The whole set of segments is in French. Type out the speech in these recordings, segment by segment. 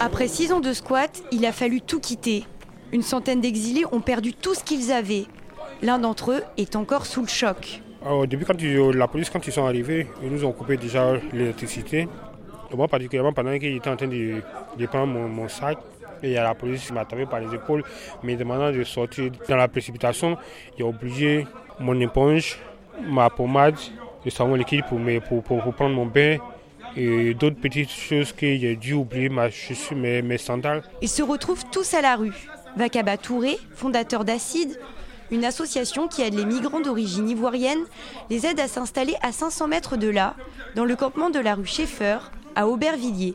Après six ans de squat, il a fallu tout quitter. Une centaine d'exilés ont perdu tout ce qu'ils avaient. L'un d'entre eux est encore sous le choc. Au début, quand ils- la police, quand ils sont arrivés, ils nous ont coupé déjà l'électricité. Moi, particulièrement, pendant qu'ils étaient en train de, de prendre mon, mon sac, et il y a la police qui m'a tapé par les épaules, me demandant de sortir. Dans la précipitation, il a obligé mon éponge, ma pommade, le savon liquide pour, me- pour, pour, pour prendre mon bain et d'autres petites choses que j'ai dû oublier, ma mes sandales. Ils se retrouvent tous à la rue. Vakaba Touré, fondateur d'Acide, une association qui aide les migrants d'origine ivoirienne, les aide à s'installer à 500 mètres de là, dans le campement de la rue Schaeffer, à Aubervilliers.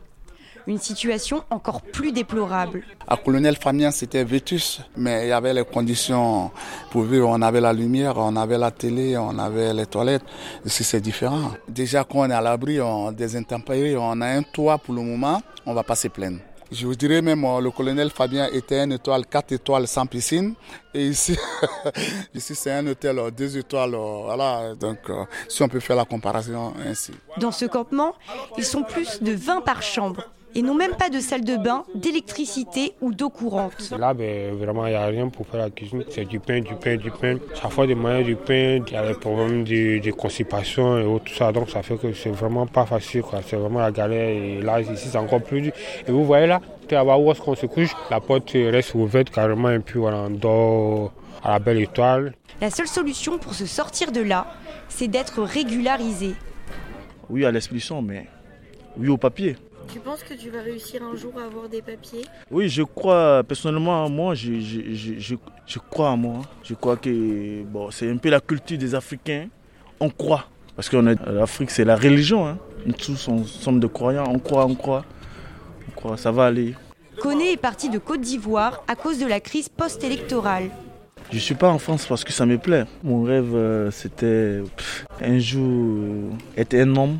Une situation encore plus déplorable. À Colonel Fabien, c'était Vétus, mais il y avait les conditions pour vivre. On avait la lumière, on avait la télé, on avait les toilettes. Ici, c'est différent. Déjà, quand on est à l'abri on, des intempéries, on a un toit pour le moment, on va pas se plaindre. Je vous dirais même, euh, le colonel Fabien était une étoile, quatre étoiles sans piscine. Et ici, ici c'est un hôtel, euh, deux étoiles. euh, Voilà, donc si on peut faire la comparaison ainsi. Dans ce campement, ils sont plus de 20 par chambre et n'ont même pas de salle de bain, d'électricité ou d'eau courante. Là, ben, vraiment, il n'y a rien pour faire la cuisine. C'est du pain, du pain, du pain. Chaque fois, des moyens du pain, il y a des problèmes de, de constipation et autres, tout ça. Donc, ça fait que c'est vraiment pas facile. C'est vraiment la galère. Et là, ici, c'est encore plus dur. Et vous voyez là, là-bas où est-ce qu'on se couche, la porte reste ouverte carrément. Et puis, voilà, on dort à la belle étoile. La seule solution pour se sortir de là, c'est d'être régularisé. Oui à l'expulsion, mais oui au papier. Tu penses que tu vas réussir un jour à avoir des papiers? Oui, je crois, personnellement, moi, je, je, je, je, je crois en moi. Je crois que bon, c'est un peu la culture des Africains. On croit. Parce que l'Afrique, c'est la religion. Hein. Nous tous on, sommes de croyants. On croit, on croit. On croit, ça va aller. Koné est parti de Côte d'Ivoire à cause de la crise post-électorale. Je ne suis pas en France parce que ça me plaît. Mon rêve, euh, c'était un jour euh, être un homme.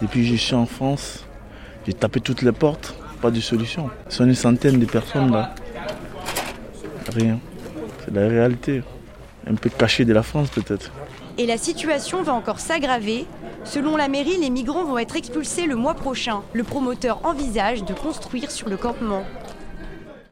Depuis je suis en France, j'ai tapé toutes les portes, pas de solution. Ce sont une centaine de personnes là. Rien. C'est la réalité. Un peu cachée de la France peut-être. Et la situation va encore s'aggraver. Selon la mairie, les migrants vont être expulsés le mois prochain. Le promoteur envisage de construire sur le campement.